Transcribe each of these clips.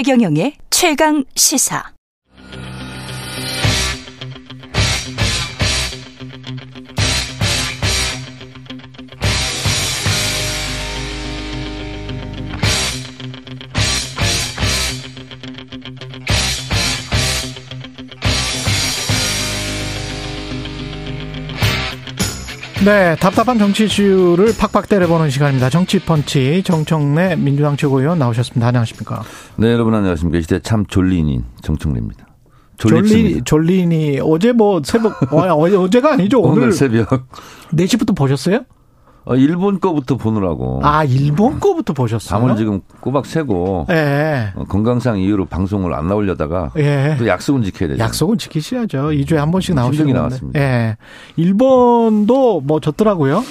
최경영의 최강 시사. 네, 답답한 정치 이슈를 팍팍 때려보는 시간입니다. 정치펀치 정청래 민주당 최고위원 나오셨습니다. 안녕하십니까? 네, 여러분 안녕하십니까? 이 시대 참 졸린인 정청래입니다. 졸리, 졸린이 어제 뭐 새벽 어, 어제가 아니죠. 오늘, 오늘 새벽 4시부터 보셨어요? 어, 일본 거부터 보느라고. 아, 일본 거부터 보셨어요? 밤을 지금 꼬박 새고. 예. 어, 건강상 이유로 방송을 안 나오려다가. 예. 또 약속은 지켜야 되죠. 약속은 지키셔야죠. 2주에 한 번씩 나오시는 힘들게 나왔습니다. 예. 일본도 뭐 졌더라고요.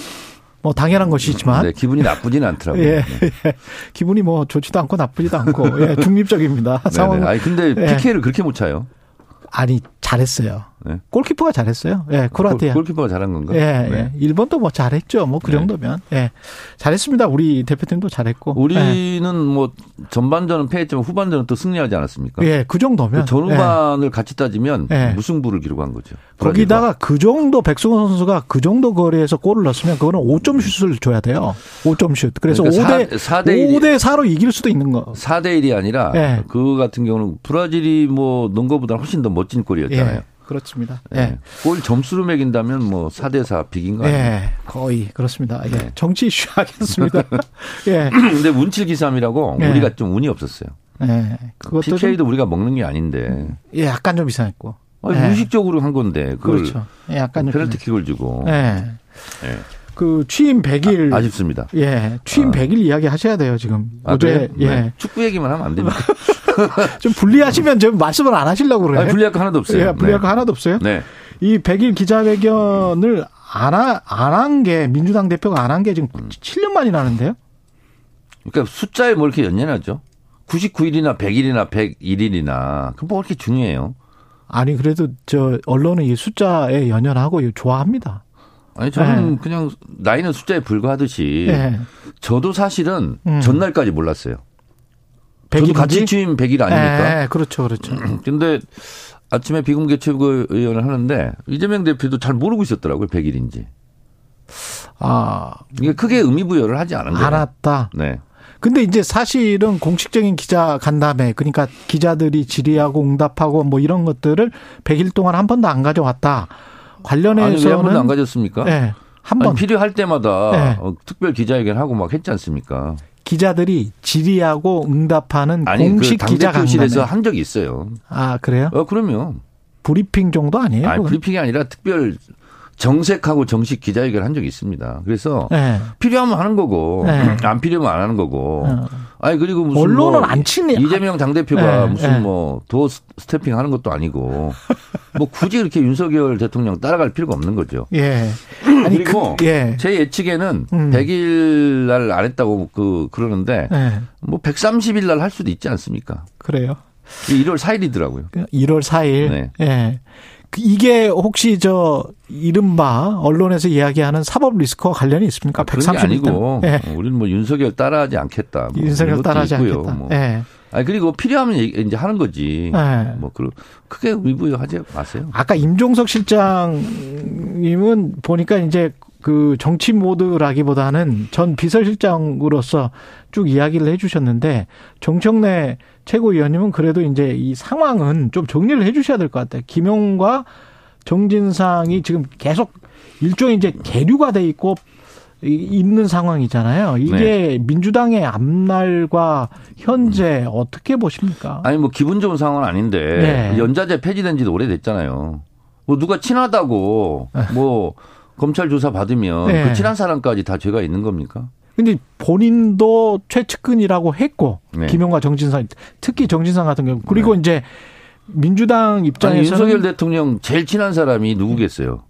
뭐 당연한 것이지만. 네, 기분이 나쁘지는 않더라고요. 예. 네. 기분이 뭐 좋지도 않고 나쁘지도 않고 예, 중립적입니다. 상황. 아니 근데 예. PK를 그렇게 못 차요. 아니 잘했어요. 네. 골키퍼가 잘했어요. 예, 크로아티아. 골, 키퍼가 잘한 건가? 예, 네. 예. 일본도 뭐 잘했죠. 뭐그 네. 정도면. 예. 잘했습니다. 우리 대표팀도 잘했고. 우리는 뭐 전반전은 패했지만 후반전은 또 승리하지 않았습니까? 예, 그 정도면. 그 전후반을 같이 따지면 예. 무승부를 기록한 거죠. 거기다가 그 정도 백승호 선수가 그 정도 거리에서 골을 넣었으면 그거는 5점 슛을 줘야 돼요. 5점 슛. 그래서 그러니까 5대 4대 1이 5대 4로 이길 수도 있는 거. 4대 1이 아니라 예. 그 같은 경우는 브라질이 뭐 넣은 것보다 훨씬 더 멋진 골이었잖아요. 예. 그렇습니다. 예. 예. 골 점수로 매긴다면 뭐 4대 4 비긴 거 아니에요? 예. 거의 그렇습니다. 예. 네. 정치 이슈 하겠습니다. 예. 근데 운칠 기삼이라고 예. 우리가 좀 운이 없었어요. 예. 그것도 좀, PK도 우리가 먹는 게 아닌데 예, 약간 좀 이상했고. 아니, 예. 무의식적으로 한 건데 그걸 그렇죠. 예, 약간 좀 페널티킥을 주고 예. 예. 그 취임 100일 아, 쉽습니다 예, 취임 아. 100일 이야기 하셔야 돼요, 지금. 아, 어제 그래요? 예. 네. 축구 얘기만 하면 안 됩니까? 좀 불리하시면 좀 말씀을 안 하시려고 그래요. 불리할 거 하나도 없어요. 예, 불리할 네. 거 하나도 없어요. 네. 이 100일 기자회견을 안, 하, 안한 게, 민주당 대표가 안 한 게 지금 음. 7년 만이라는데요? 그러니까 숫자에 뭐 이렇게 연연하죠? 99일이나 100일이나 101일이나 그뭐 그렇게 중요해요. 아니, 그래도 저, 언론은 이 숫자에 연연하고 좋아합니다. 아니 저는 네. 그냥 나이는 숫자에 불과하듯이 예. 저도 사실은 음. 전날까지 몰랐어요. 100일 저도 같이 취임 100일 아닙니까? 예, 그렇죠, 그렇죠. 근데 아침에 비공개 최고위원을 하는데 이재명 대표도 잘 모르고 있었더라고요. 100일인지. 아, 이게 크게 의미 부여를 하지 않은 거예요. 알았다. 네. 근데 이제 사실은 공식적인 기자 간담회, 그러니까 기자들이 질의하고 응답하고 뭐 이런 것들을 100일 동안 한 번도 안 가져왔다. 아니 왜한 관련해서는 번도 안 가졌습니까? 네, 한 아니, 번 필요할 때마다 네. 어, 특별 기자회견 하고 막 했지 않습니까? 기자들이 질의하고 응답하는 아니 공식 그 기자. 당대표실에서 한 적이 있어요. 아 그래요? 어 그럼요. 브리핑 정도 아니에요? 아니? 브리핑이 아니라 특별 정색하고 정식 기자회견 한 적이 있습니다. 그래서 네. 필요하면 하는 거고 네. 안 필요하면 안 하는 거고. 어. 아니 그리고 무슨 언론은 뭐 안 치네. 이재명 당 대표가 네, 무슨 네. 뭐 도어 스태핑 하는 것도 아니고 뭐 굳이 그렇게 윤석열 대통령 따라갈 필요가 없는 거죠. 예. 그리고 그, 예. 제 예측에는 음. 100일 날 안 했다고 그 그러는데 예. 뭐 130일 날 할 수도 있지 않습니까? 그래요. 1월 4일이더라고요. 1월 4일. 네. 예. 그 이게 혹시 저 이른바 언론에서 이야기하는 사법 리스크와 관련이 있습니까? 그런 게 130일. 아니고 예. 우리는 뭐 윤석열 따라하지 않겠다. 뭐 윤석열 따라하지 있고요. 않겠다. 뭐. 예. 아니 그리고 필요하면 이제 하는 거지. 예. 뭐 그, 크게 의부여하지 마세요. 아까 임종석 실장님은 보니까 이제 그 정치 모드라기보다는 전 비서실장으로서 쭉 이야기를 해주셨는데 정청래 최고위원님은 그래도 이제 이 상황은 좀 정리를 해주셔야 될 것 같아요. 김용과 정진상이 지금 계속 일종의 이제 계류가 돼 있고 이- 있는 상황이잖아요. 이게 네. 민주당의 앞날과 현재 어떻게 보십니까? 아니 뭐 기분 좋은 상황은 아닌데 네. 연자제 폐지된 지도 오래됐잖아요. 뭐 누가 친하다고 뭐 검찰 조사 받으면 네. 그 친한 사람까지 다 죄가 있는 겁니까? 근데 본인도 최측근이라고 했고 네. 김용과 정진상 특히 정진상 같은 경우 그리고 이제 민주당 아니 입장에서는 윤석열 대통령 제일 친한 사람이 누구겠어요?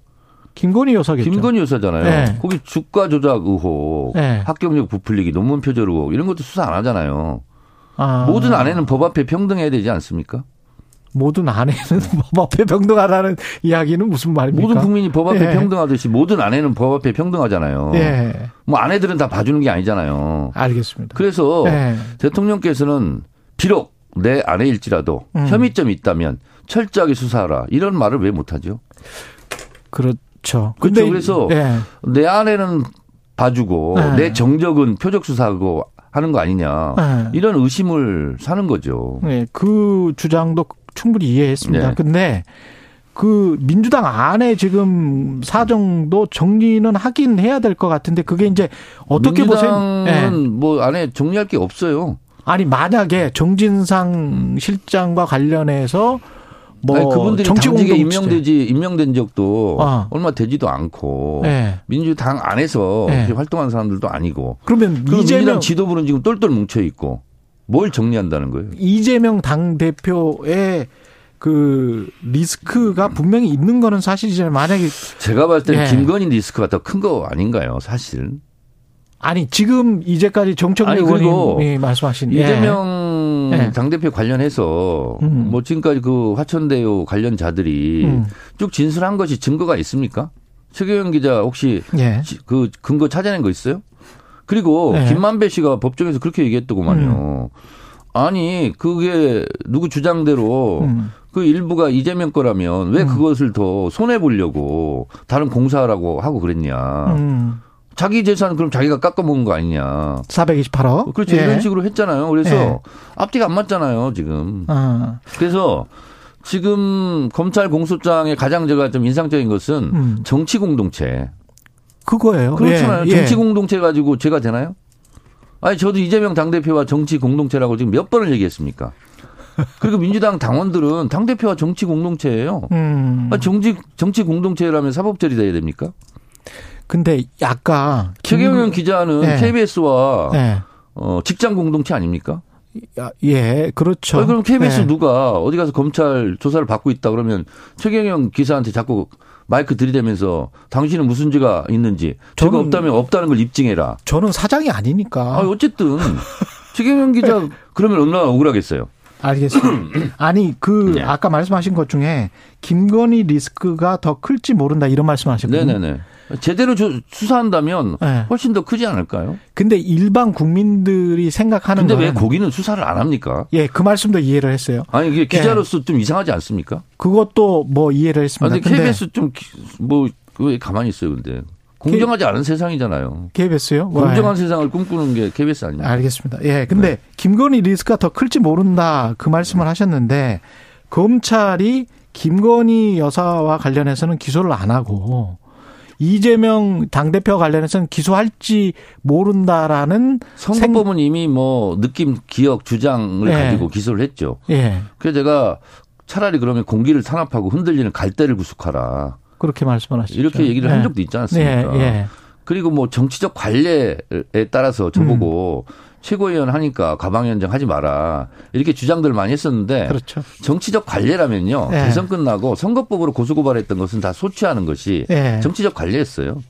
김건희 여사겠죠. 김건희 여사잖아요. 네. 거기 주가 조작 의혹, 네. 합격력 부풀리기, 논문 표절 의혹 이런 것도 수사 안 하잖아요. 아, 모든 아내는 법 앞에 평등해야 되지 않습니까? 모든 아내는 법 앞에 평등하다는 이야기는 무슨 말입니까? 모든 국민이 법 앞에 예. 평등하듯이 모든 아내는 법 앞에 평등하잖아요. 예, 뭐 아내들은 다 봐주는 게 아니잖아요. 알겠습니다. 그래서 예. 대통령께서는 비록 내 아내일지라도 음. 혐의점이 있다면 철저하게 수사하라. 이런 말을 왜 못하죠? 그렇죠. 그렇죠. 그래서 예. 내 아내는 봐주고 네. 내 정적은 표적 수사하고 하는 거 아니냐. 네. 이런 의심을 사는 거죠. 네, 그 주장도 충분히 이해했습니다. 네. 근데 그 민주당 안에 지금 사정도 정리는 하긴 해야 될 것 같은데 그게 이제 어떻게 보세요? 민주당은 예. 뭐 안에 정리할 게 없어요. 아니 만약에 정진상 실장과 관련해서 뭐 아니, 그분들이 공동체 임명되지 임명된 적도 아. 얼마 되지도 않고 네. 민주당 안에서 네. 활동하는 사람들도 아니고 그러면 이재명 지도부는 지금 똘똘 뭉쳐 있고 뭘 정리한다는 거예요? 이재명 당 대표의 그 리스크가 분명히 있는 거는 사실이잖아요. 만약에 제가 봤을 때는 예. 김건희 리스크가 더 큰 거 아닌가요, 사실? 아니 지금 이제까지 정청래 의원님이 말씀하신 예. 이재명 예. 당대표 관련해서 음. 뭐 지금까지 그 화천대유 관련자들이 음. 쭉 진술한 것이 증거가 있습니까? 최경영 기자 혹시 예. 지- 그 근거 찾아낸 거 있어요? 그리고 네. 김만배 씨가 법정에서 그렇게 얘기했더구만요. 아니 그게 누구 주장대로 음. 그 일부가 이재명 거라면 왜 그것을 더 손해 보려고 다른 공사라고 하고 그랬냐? 음. 자기 재산 그럼 자기가 깎아먹은 거 아니냐? 428억. 그렇죠 예. 이런 식으로 했잖아요. 그래서 예. 앞뒤가 안 맞잖아요 지금. 아. 그래서 지금 검찰 공소장의 가장 제가 좀 인상적인 것은 음. 정치 공동체. 그거예요. 그렇잖아요. 예. 정치 예. 공동체 가지고 제가 되나요? 아니 저도 이재명 당대표와 정치 공동체라고 지금 몇 번을 얘기했습니까? 그리고 민주당 당원들은 당대표와 정치 공동체예요. 음. 아, 정치, 정치 공동체라면 사법절이 돼야 됩니까? 근데 아까 최경영 기자는 네. KBS와 예. 어, 직장 공동체 아닙니까? 야, 예, 그렇죠. 그럼 KBS 예. 누가 어디 가서 검찰 조사를 받고 있다 그러면 최경영 기사한테 자꾸 마이크 들이대면서 당신은 무슨 죄가 있는지 죄가 저는- 없다면 없다는 걸 입증해라. 저는 사장이 아니니까. 아, 어쨌든 최경영 기자 그러면 얼마나 억울하겠어요. 알겠습니다. 아니 그 네. 아까 말씀하신 것 중에 김건희 리스크가 더 클지 모른다 이런 말씀하셨거든요. 네네네. 제대로 조- 수사한다면 네. 훨씬 더 크지 않을까요? 근데 일반 국민들이 생각하는 근데 왜 거기는 수사를 안 합니까? 예, 그 말씀도 이해를 했어요. 아니 이게 기자로서 좀 이상하지 않습니까? 그것도 뭐 이해를 아, 했습니다. 근데 근데 KBS 좀뭐 왜 가만히 있어요, 근데 공정하지 않은 세상이잖아요. KBS요? 공정한 세상을 꿈꾸는 게 KBS 아니에요? 알겠습니다. 예, 근데 네. 김건희 리스크가 더 클지 모른다 그 말씀을 하셨는데 검찰이 김건희 여사와 관련해서는 기소를 안 하고 이재명 당대표 관련해서는 기소할지 모른다라는 선거법은 이미 뭐 느낌, 기억, 주장을 네. 가지고 기소를 했죠. 예, 그래서 제가 차라리 그러면 공기를 탄압하고 흔들리는 갈대를 구속하라. 그렇게 말씀을 하시죠. 이렇게 얘기를 예. 한 적도 있지 않습니까? 예, 예. 그리고 뭐 정치적 관례에 따라서 저보고 음. 최고위원 하니까 가방위원장 하지 마라. 이렇게 주장들을 많이 했었는데 그렇죠. 정치적 관례라면요. 예. 대선 끝나고 선거법으로 고소고발했던 것은 다 소취하는 것이 예. 정치적 관례였어요.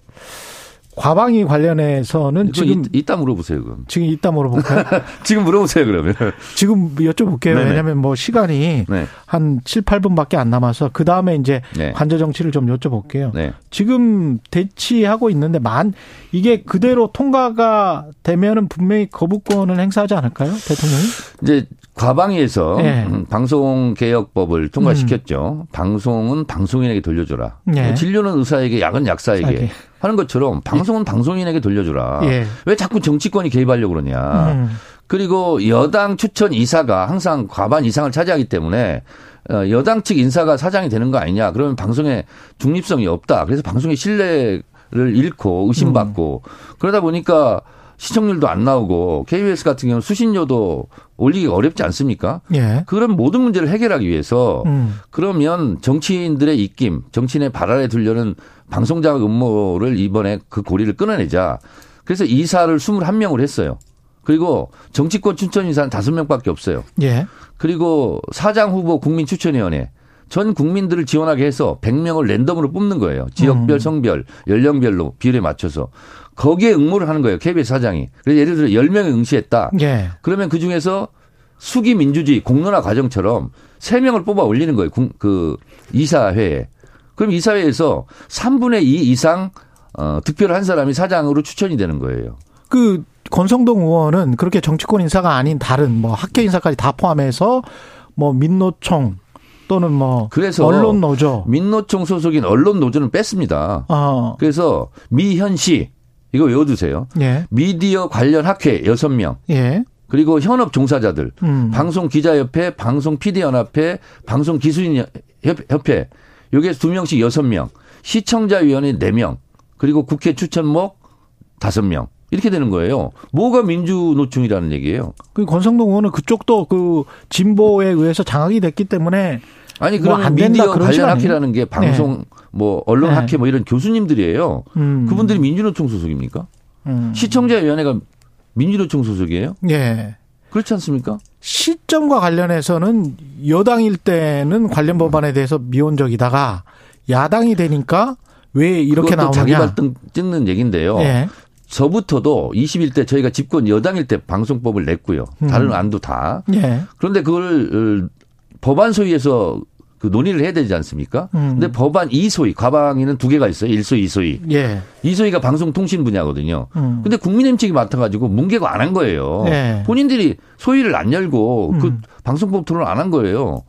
과방위 관련해서는 지금 이, 이따 물어보세요, 그럼. 지금 이따 물어볼까요? 지금 물어보세요, 그러면. 지금 여쭤볼게요. 네네. 왜냐하면 뭐 시간이 네. 한 7, 8분밖에 안 남아서 그 다음에 이제 네. 관저 정치를 좀 여쭤볼게요. 네. 지금 대치하고 있는데 만 이게 그대로 통과가 되면은 분명히 거부권을 행사하지 않을까요, 대통령이? 이제 과방위에서 네. 음, 방송 개혁법을 통과시켰죠. 방송은 방송인에게 돌려줘라. 네. 진료는 의사에게, 약은 약사에게. 하는 것처럼 방송은 방송인에게 돌려줘라. 예. 왜 자꾸 정치권이 개입하려고 그러냐. 음. 그리고 여당 추천 이사가 항상 과반 이상을 차지하기 때문에 어, 여당 측 인사가 사장이 되는 거 아니냐. 그러면 방송의 중립성이 없다. 그래서 방송의 신뢰를 잃고 의심받고 그러다 보니까 시청률도 안 나오고 KBS 같은 경우는 수신료도 올리기 어렵지 않습니까? 예. 그런 모든 문제를 해결하기 위해서 음. 그러면 정치인들의 입김, 정치인의 발알에 들려는 방송자격 음모를 이번에 그 고리를 끊어내자. 그래서 이사를 21명을 했어요. 그리고 정치권 추천 이사는 5명밖에 없어요. 예. 그리고 사장 후보 국민 추천위원회 전 국민들을 지원하게 해서 100명을 랜덤으로 뽑는 거예요. 지역별, 음. 성별, 연령별로 비율에 맞춰서. 거기에 응모를 하는 거예요. KBS 사장이. 그래서 예를 들어 10명이 응시했다. 예. 그러면 그 중에서 수기 민주주의 공론화 과정처럼 3명을 뽑아 올리는 거예요. 국- 그 이사회에. 그럼 이사회에서 3분의 2 이상 어, 득표를 한 사람이 사장으로 추천이 되는 거예요. 그 권성동 의원은 그렇게 정치권 인사가 아닌 다른 뭐 학계 인사까지 다 포함해서 뭐 민노총 또는 뭐 그래서 언론 노조 민노총 소속인 언론 노조는 뺐습니다. 어. 그래서 미현 씨 이거 외워두세요. 예. 미디어 관련 학회 6명 예. 그리고 현업 종사자들 음. 방송 기자협회, 방송PD연합회, 방송 기술인 협회 여기에 두 명씩 여섯 명 시청자 위원회 네 명 그리고 국회 추천목 다섯 명 이렇게 되는 거예요. 뭐가 민주노총이라는 얘기예요. 그 권성동 의원은 그쪽도 그 진보에 의해서 장악이 됐기 때문에 아니 그러면 된다 미디어 관련? 학회라는 게 방송 뭐 언론 네. 학회 뭐 이런 교수님들이에요. 음. 그분들이 민주노총 소속입니까? 음. 시청자위원회가 민주노총 소속이에요? 예. 그렇지 않습니까? 시점과 관련해서는 여당일 때는 관련 법안에 대해서 미온적이다가 야당이 되니까 왜 이렇게 나오느냐? 자기 발등 찍는 얘기인데요. 예. 저부터도 21대 저희가 집권 여당일 때 방송법을 냈고요. 다른 안도 다. 예. 그런데 그걸 어, 법안 소위에서 그 논의를 해야 되지 않습니까? 음. 근데 법안 2소위, 과방위는 두 개가 있어요. 1소위, 2소위. 예. 2소위가 방송통신 분야거든요. 음. 근데 국민의힘 측이 맡아가지고 문개고 안한 거예요. 네. 본인들이 소위를 안 열고 그 음. 방송법 토론 안 한 거예요.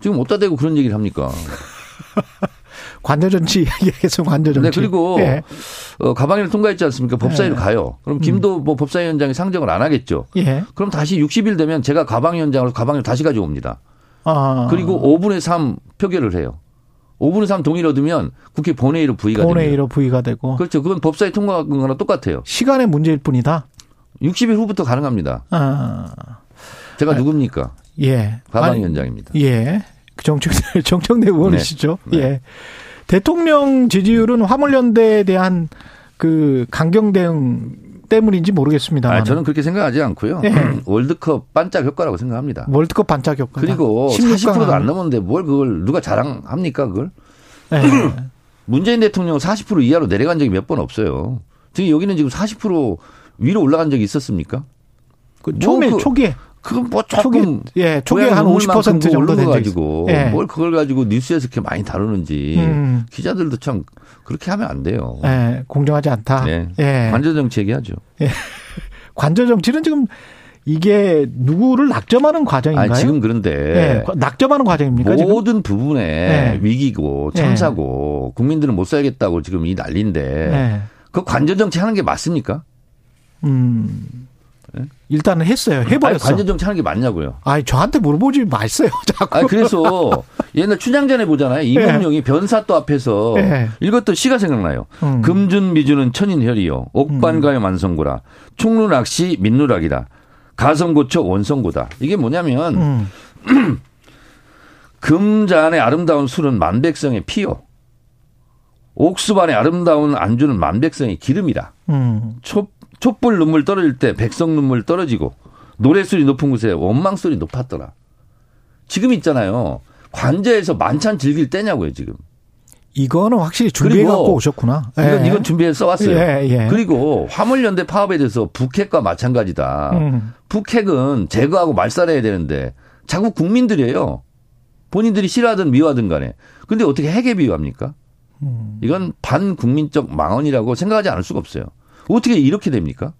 지금 어디다 대고 그런 얘기를 합니까? 관저정치 이야기해서 관저정치. 네, 그리고 예. 어, 가방위를 통과했지 않습니까? 법사위로 네. 가요. 그럼 김도 뭐 법사위원장이 상정을 안 하겠죠. 예. 그럼 다시 60일 되면 제가 가방위원장으로 가방위를 다시 가져옵니다. 아. 그리고 5분의 3 표결을 해요. 5분의 3 동의를 얻으면 국회 본회의로 부의가 됩니다. 본회의로 부의가 되고 그렇죠. 그건 법사위 통과한 거랑 똑같아요. 시간의 문제일 뿐이다. 60일 후부터 가능합니다. 아. 제가 누굽니까? 예. 가방위원장입니다. 아니, 예. 그 정청래 정청래 의원이시죠. 네. 네. 예. 대통령 지지율은 화물연대에 대한 그 강경 대응 때문인지 모르겠습니다. 아, 저는 그렇게 생각하지 않고요. 예. 월드컵 반짝 효과라고 생각합니다. 월드컵 반짝 효과. 그리고 40%도 안 넘었는데 뭘 그걸 누가 자랑합니까 그걸? 예. 문재인 대통령 40% 이하로 내려간 적이 몇 번 없어요. 지금 여기는 지금 40% 위로 올라간 적이 있었습니까? 그 초기 뭐 그- 초기에 그건 뭐 초기 조금 예 초기에 한 고향 50% 눈물만큼 정도 오른 된 가지고. 예. 뭘 그걸 가지고 뉴스에서 이렇게 많이 다루는지 음. 기자들도 참 그렇게 하면 안 돼요. 예, 공정하지 않다. 네. 예. 관저 정치 얘기하죠. 관저 정치는 지금 이게 누구를 낙점하는 과정인가요? 아니 지금 그런데 예, 낙점하는 과정입니까 지금? 모든 부분에 네. 위기고 참사고 국민들은 못 살겠다고 지금 이 난리인데 예. 그 관저 정치 하는 게 맞습니까? 음. 일단은 했어요. 해버렸어. 관저 정치 하는 게 맞냐고요. 아니 저한테 물어보지 마세요. 자꾸. 아 그래서 옛날 춘향전에 보잖아요. 이문용이 변사또 앞에서 예. 읽었던 시가 생각나요. 음. 금준 미주는 천인혈이요. 옥반가요 만성고라. 충루낚시 민누락이다. 가성고초 원성고다. 이게 뭐냐면 음. 금잔의 아름다운 술은 만백성의 피요. 옥수반의 아름다운 안주는 만백성의 기름이다. 음. 촛, 촛불 눈물 떨어질 때 백성 눈물 떨어지고 노래소리 높은 곳에 원망소리 높았더라. 지금 있잖아요. 관저에서 만찬 즐길 때냐고요, 지금. 이거는 확실히 준비해 갖고 오셨구나. 이건, 예. 이건 준비해서 써왔어요. 예, 예. 그리고 화물연대 파업에 대해서 북핵과 마찬가지다. 음. 북핵은 제거하고 말살해야 되는데 자꾸 국민들이에요. 본인들이 싫어하든 미워하든 간에. 근데 어떻게 핵에 비유합니까? 음. 이건 반국민적 망언이라고 생각하지 않을 수가 없어요. 어떻게 이렇게 됩니까?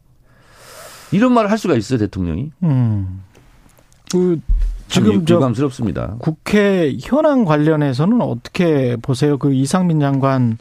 이런 말을 할 수가 있어요, 대통령이. 음. 그참 지금 유- 저 유감스럽습니다. 국회 현안 관련해서는 어떻게 보세요? 그 이상민 장관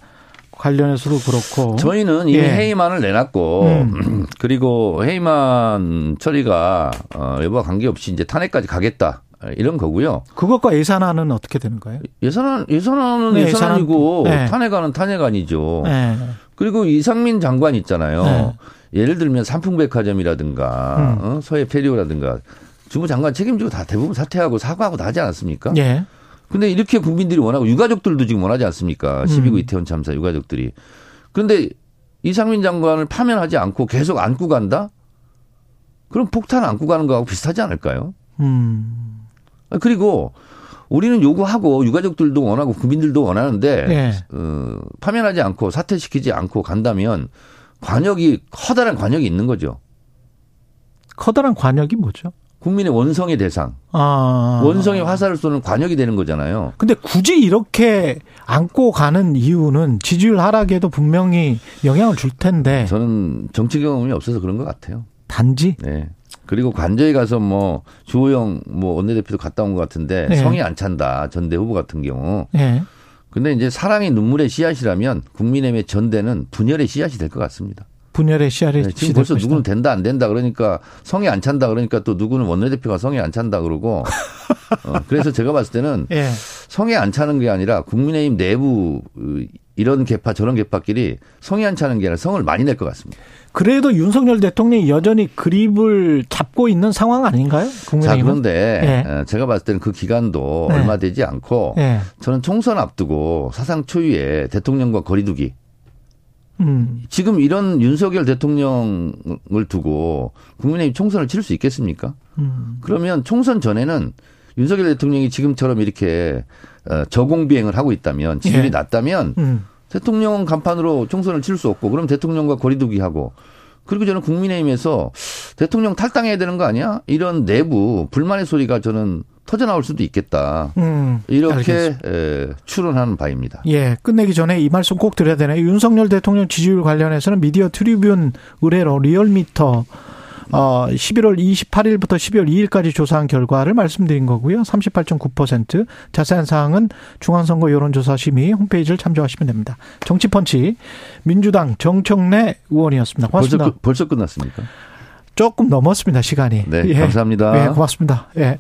관련해서도 그렇고. 저희는 이미 예. 회의만을 내놨고 음. 그리고 회의만 처리가 어, 여부와 관계없이 이제 탄핵까지 가겠다 이런 거고요. 그것과 예산안은 어떻게 되는 거예요? 예산안 예산안은 네, 예산안이고 예산안. 네. 탄핵안은 탄핵안이죠. 예. 그리고 이상민 장관 있잖아요. 네. 예를 들면 삼풍백화점이라든가 음. 어, 서해 페리오라든가 주무 장관 책임지고 다 대부분 사퇴하고 사과하고 다 하지 않았습니까? 예. 근데 이렇게 국민들이 원하고 유가족들도 지금 원하지 않습니까? 12구 음. 이태원 참사 유가족들이. 그런데 이상민 장관을 파면하지 않고 계속 안고 간다? 그럼 폭탄 안고 가는 거하고 비슷하지 않을까요? 음. 아, 그리고 우리는 요구하고 유가족들도 원하고 국민들도 원하는데 예. 어, 파면하지 않고 사퇴시키지 않고 간다면 관역이 커다란 관역이 있는 거죠. 커다란 관역이 뭐죠? 국민의 원성의 대상, 아. 원성의 화살을 쏘는 관역이 되는 거잖아요. 근데 굳이 이렇게 안고 가는 이유는 지지율 하락에도 분명히 영향을 줄 텐데 저는 정치 경험이 없어서 그런 것 같아요. 단지 네. 그리고 관저에 가서 뭐 주호영 뭐 원내대표도 갔다 온 것 같은데 네. 성이 안 찬다 전대 후보 같은 경우. 예. 근데 이제 사랑의 눈물의 씨앗이라면 국민의힘의 전대는 분열의 씨앗이 될 것 같습니다. 분열의 씨알이 네, 지금 벌써 누구는 된다 안 된다 그러니까 성이 안 찬다 그러니까 또 누구는 원내대표가 성이 안 찬다 그러고 어, 그래서 제가 봤을 때는 예. 성이 안 차는 게 아니라 국민의힘 내부 어, 이런 개파 저런 개파끼리 성이 안 차는 게 아니라 성을 많이 낼 것 같습니다. 그래도 윤석열 대통령이 여전히 그립을 잡고 있는 상황 아닌가요? 자 국민의힘은? 그런데 예. 어, 제가 봤을 때는 그 기간도 네. 얼마 되지 않고 예. 저는 총선 앞두고 사상 초유의 대통령과 거리두기 음. 지금 이런 윤석열 대통령을 두고 국민의힘 총선을 치를 수 있겠습니까? 음. 그러면 총선 전에는 윤석열 대통령이 지금처럼 이렇게 어, 저공비행을 하고 있다면 지지율이 예. 낮다면 음. 대통령 간판으로 총선을 칠 수 없고 그럼 대통령과 거리두기 하고 그리고 저는 국민의힘에서 대통령 탈당해야 되는 거 아니야? 이런 내부 불만의 소리가 저는 터져 나올 수도 있겠다. 음. 이렇게. 에, 추론하는 바입니다. 예, 끝내기 전에 이 말씀 꼭 드려야 되네요. 윤석열 대통령 지지율 관련해서는 미디어 트리뷴 의뢰로 리얼미터 어 11월 28일부터 12월 2일까지 조사한 결과를 말씀드린 거고요. 38.9% 자세한 사항은 중앙선거 여론조사 심의 홈페이지를 참조하시면 됩니다. 정치펀치 민주당 정청래 의원이었습니다. 벌써 고맙습니다. 끝- 벌써 끝났습니까? 조금 넘었습니다 시간이. 네, 예. 감사합니다. 예, 고맙습니다. 예.